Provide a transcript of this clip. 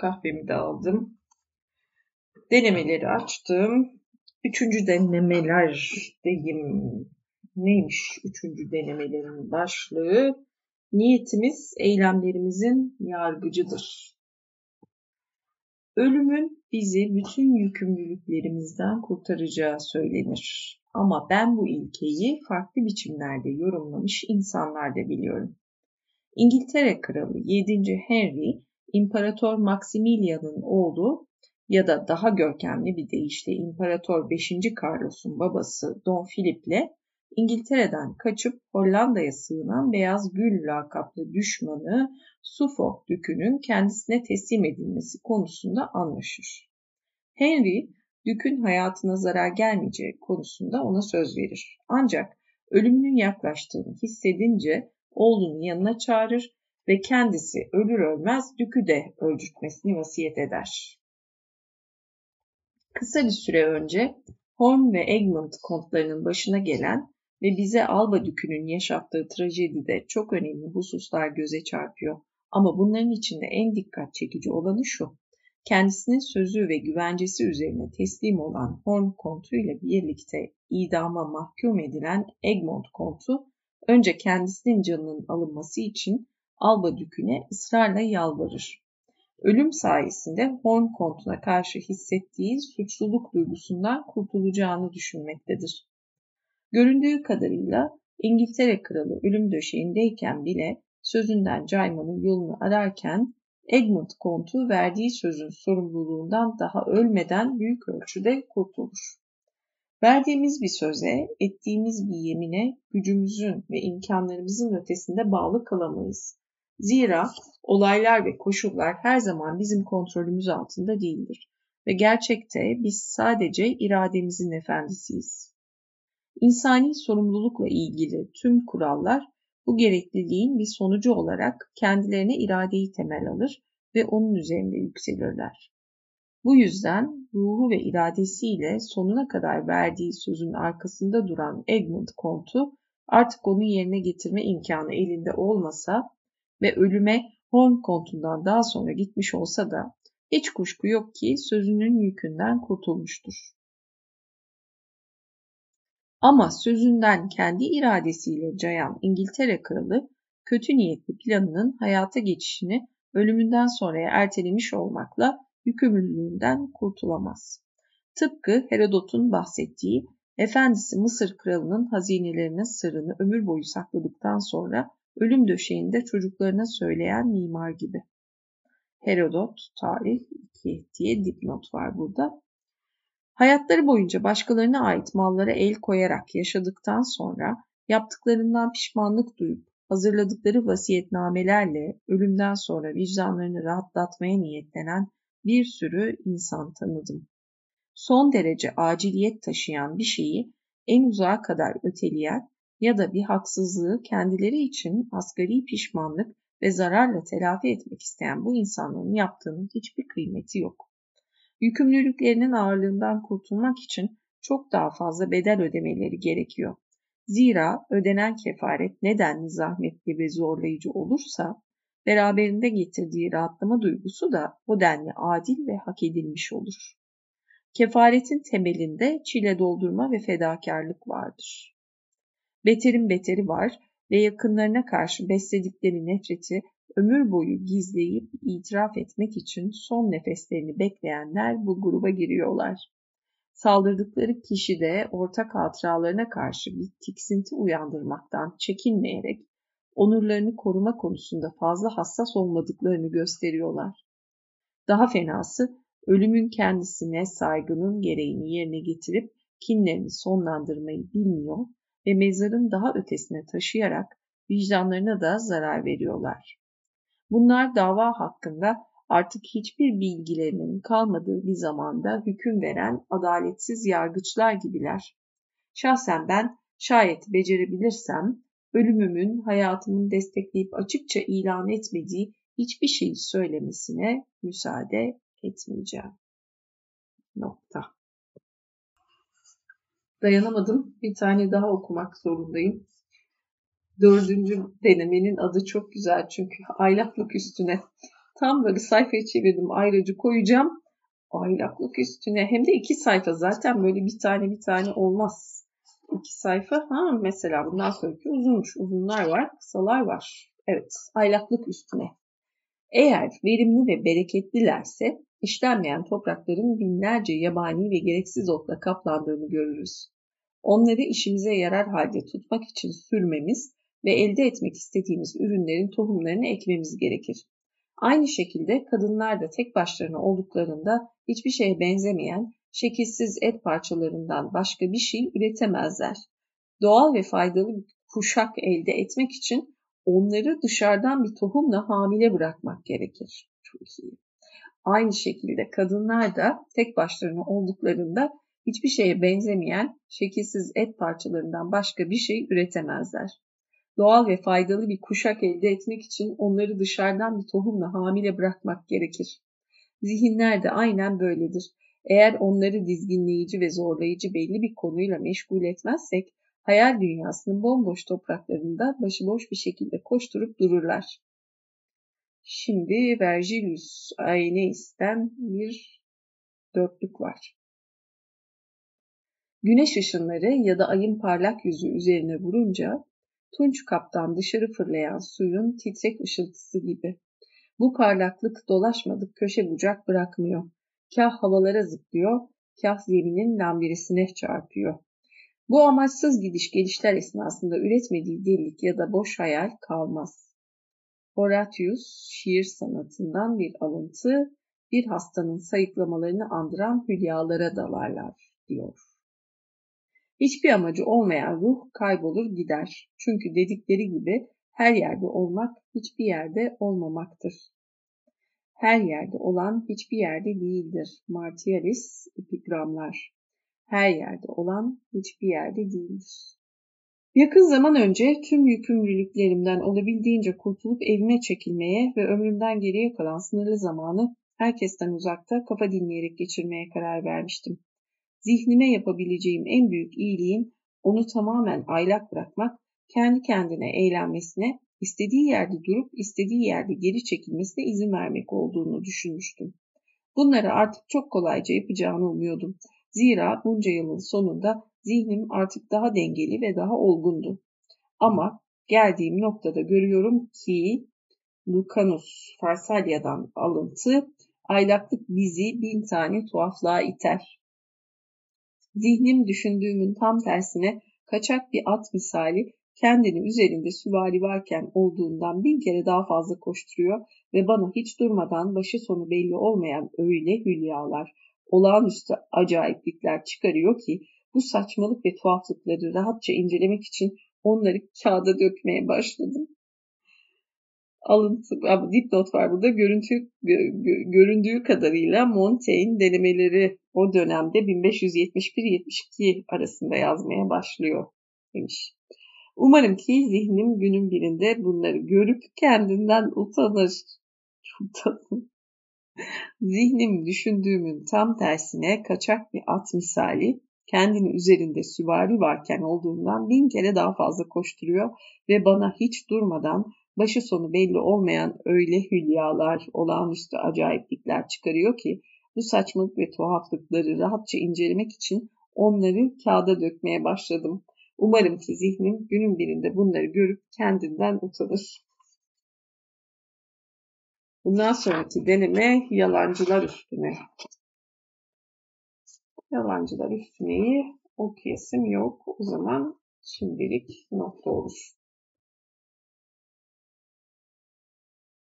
Kahvemi de aldım. Denemeleri açtım. Üçüncü denemeler diyeyim. Neymiş üçüncü denemelerin başlığı? Niyetimiz eylemlerimizin yargıcıdır. Ölümün bizi bütün yükümlülüklerimizden kurtaracağı söylenir. Ama ben bu ilkeyi farklı biçimlerde yorumlamış insanlar da biliyorum. İngiltere Kralı 7. Henry, İmparator Maximilian'ın oğlu ya da daha görkemli bir deyişle İmparator 5. Carlos'un babası Don Philip'le İngiltere'den kaçıp Hollanda'ya sığınan Beyaz Gül lakaplı düşmanı Suffolk Dükü'nün kendisine teslim edilmesi konusunda anlaşır. Henry, Dük'ün hayatına zarar gelmeyeceği konusunda ona söz verir. Ancak ölümünün yaklaştığını hissedince oğlunu yanına çağırır ve kendisi ölür ölmez Dük'ü de öldürtmesini vasiyet eder. Kısa bir süre önce Horn ve Egmont kontlarının başına gelen ve bize Alba Dükü'nün yaşattığı trajedide çok önemli hususlar göze çarpıyor. Ama bunların içinde en dikkat çekici olanı şu. Kendisinin sözü ve güvencesi üzerine teslim olan Horn kontu ile birlikte idama mahkum edilen Egmont kontu önce kendisinin canının alınması için Alba Dükü'ne ısrarla yalvarır. Ölüm sayesinde Horn kontuna karşı hissettiği suçluluk duygusundan kurtulacağını düşünmektedir. Göründüğü kadarıyla İngiltere kralı ölüm döşeğindeyken bile sözünden caymanın yolunu ararken Egmont kontu verdiği sözün sorumluluğundan daha ölmeden büyük ölçüde kurtulur. Verdiğimiz bir söze, ettiğimiz bir yemine gücümüzün ve imkanlarımızın ötesinde bağlı kalamayız. Zira olaylar ve koşullar her zaman bizim kontrolümüz altında değildir ve gerçekte biz sadece irademizin efendisiyiz. İnsani sorumlulukla ilgili tüm kurallar bu gerekliliğin bir sonucu olarak kendilerine iradeyi temel alır ve onun üzerinde yükselirler. Bu yüzden ruhu ve iradesiyle sonuna kadar verdiği sözün arkasında duran Egmont kontu artık onu yerine getirme imkanı elinde olmasa ve ölüme Horn kontundan daha sonra gitmiş olsa da hiç kuşku yok ki sözünün yükünden kurtulmuştur. Ama sözünden kendi iradesiyle cayan İngiltere kralı kötü niyetli planının hayata geçişini ölümünden sonraya ertelemiş olmakla yükümlülüğünden kurtulamaz. Tıpkı Herodot'un bahsettiği efendisi Mısır kralının hazinelerinin sırrını ömür boyu sakladıktan sonra ölüm döşeğinde çocuklarına söyleyen mimar gibi. Herodot tarih 2 diye dipnot var burada. Hayatları boyunca başkalarına ait mallara el koyarak yaşadıktan sonra yaptıklarından pişmanlık duyup hazırladıkları vasiyetnamelerle ölümden sonra vicdanlarını rahatlatmaya niyetlenen bir sürü insan tanıdım. Son derece aciliyet taşıyan bir şeyi en uzağa kadar öteleyen ya da bir haksızlığı kendileri için asgari pişmanlık ve zararla telafi etmek isteyen bu insanların yaptığının hiçbir kıymeti yok yükümlülüklerinin ağırlığından kurtulmak için çok daha fazla bedel ödemeleri gerekiyor. Zira ödenen kefaret nedenli zahmetli ve zorlayıcı olursa beraberinde getirdiği rahatlama duygusu da o denli adil ve hak edilmiş olur. Kefaretin temelinde çile doldurma ve fedakarlık vardır. Beterin beteri var ve yakınlarına karşı besledikleri nefreti ömür boyu gizleyip itiraf etmek için son nefeslerini bekleyenler bu gruba giriyorlar. Saldırdıkları kişi de ortak hatıralarına karşı bir tiksinti uyandırmaktan çekinmeyerek onurlarını koruma konusunda fazla hassas olmadıklarını gösteriyorlar. Daha fenası ölümün kendisine saygının gereğini yerine getirip kinlerini sonlandırmayı bilmiyor ve mezarın daha ötesine taşıyarak vicdanlarına da zarar veriyorlar. Bunlar dava hakkında artık hiçbir bilgilerinin kalmadığı bir zamanda hüküm veren adaletsiz yargıçlar gibiler. Şahsen ben şayet becerebilirsem ölümümün hayatımın destekleyip açıkça ilan etmediği hiçbir şeyi söylemesine müsaade etmeyeceğim. Nokta. Dayanamadım. Bir tane daha okumak zorundayım dördüncü denemenin adı çok güzel çünkü aylaklık üstüne Tam böyle sayfayı çevirdim ayrıcı koyacağım. Aylaklık üstüne hem de iki sayfa zaten böyle bir tane bir tane olmaz. İki sayfa ha mesela bundan sonraki uzunmuş. Uzunlar var kısalar var. Evet aylaklık üstüne. Eğer verimli ve bereketlilerse işlenmeyen toprakların binlerce yabani ve gereksiz otla kaplandığını görürüz. Onları işimize yarar halde tutmak için sürmemiz ve elde etmek istediğimiz ürünlerin tohumlarını ekmemiz gerekir. Aynı şekilde kadınlar da tek başlarına olduklarında hiçbir şeye benzemeyen şekilsiz et parçalarından başka bir şey üretemezler. Doğal ve faydalı bir kuşak elde etmek için onları dışarıdan bir tohumla hamile bırakmak gerekir. Çok iyi. Aynı şekilde kadınlar da tek başlarına olduklarında hiçbir şeye benzemeyen şekilsiz et parçalarından başka bir şey üretemezler. Doğal ve faydalı bir kuşak elde etmek için onları dışarıdan bir tohumla hamile bırakmak gerekir. Zihinler de aynen böyledir. Eğer onları dizginleyici ve zorlayıcı belli bir konuyla meşgul etmezsek, hayal dünyasının bomboş topraklarında başıboş bir şekilde koşturup dururlar. Şimdi Vergilius Aeneis'ten bir dörtlük var. Güneş ışınları ya da ayın parlak yüzü üzerine vurunca tunç kaptan dışarı fırlayan suyun titrek ışıltısı gibi. Bu parlaklık dolaşmadık köşe bucak bırakmıyor. Kah havalara zıplıyor, kah zeminin lambiresine çarpıyor. Bu amaçsız gidiş gelişler esnasında üretmediği delilik ya da boş hayal kalmaz. Horatius şiir sanatından bir alıntı, bir hastanın sayıklamalarını andıran hülyalara dalarlar diyor. Hiçbir amacı olmayan ruh kaybolur gider. Çünkü dedikleri gibi her yerde olmak hiçbir yerde olmamaktır. Her yerde olan hiçbir yerde değildir. Martialis epigramlar. Her yerde olan hiçbir yerde değildir. Yakın zaman önce tüm yükümlülüklerimden olabildiğince kurtulup evime çekilmeye ve ömrümden geriye kalan sınırlı zamanı herkesten uzakta kafa dinleyerek geçirmeye karar vermiştim. Zihnime yapabileceğim en büyük iyiliğin onu tamamen aylak bırakmak, kendi kendine eğlenmesine, istediği yerde durup istediği yerde geri çekilmesine izin vermek olduğunu düşünmüştüm. Bunları artık çok kolayca yapacağını umuyordum. Zira bunca yılın sonunda zihnim artık daha dengeli ve daha olgundu. Ama geldiğim noktada görüyorum ki Lucanus Farsalya'dan alıntı aylaklık bizi bin tane tuhaflığa iter. Zihnim düşündüğümün tam tersine kaçak bir at misali kendini üzerinde süvari varken olduğundan bin kere daha fazla koşturuyor ve bana hiç durmadan başı sonu belli olmayan öyle hülyalar, olağanüstü acayiplikler çıkarıyor ki bu saçmalık ve tuhaflıkları rahatça incelemek için onları kağıda dökmeye başladım alıntı, dipnot var burada. Görüntü, göründüğü kadarıyla Montaigne denemeleri o dönemde 1571-72 arasında yazmaya başlıyor demiş. Umarım ki zihnim günün birinde bunları görüp kendinden utanır. Zihnim düşündüğümün tam tersine kaçak bir at misali kendini üzerinde süvari varken olduğundan bin kere daha fazla koşturuyor ve bana hiç durmadan başı sonu belli olmayan öyle hülyalar, olağanüstü acayiplikler çıkarıyor ki bu saçmalık ve tuhaflıkları rahatça incelemek için onları kağıda dökmeye başladım. Umarım ki zihnim günün birinde bunları görüp kendinden utanır. Bundan sonraki deneme yalancılar üstüne. Yalancılar üstüneyi okuyasım yok. O zaman şimdilik nokta olur.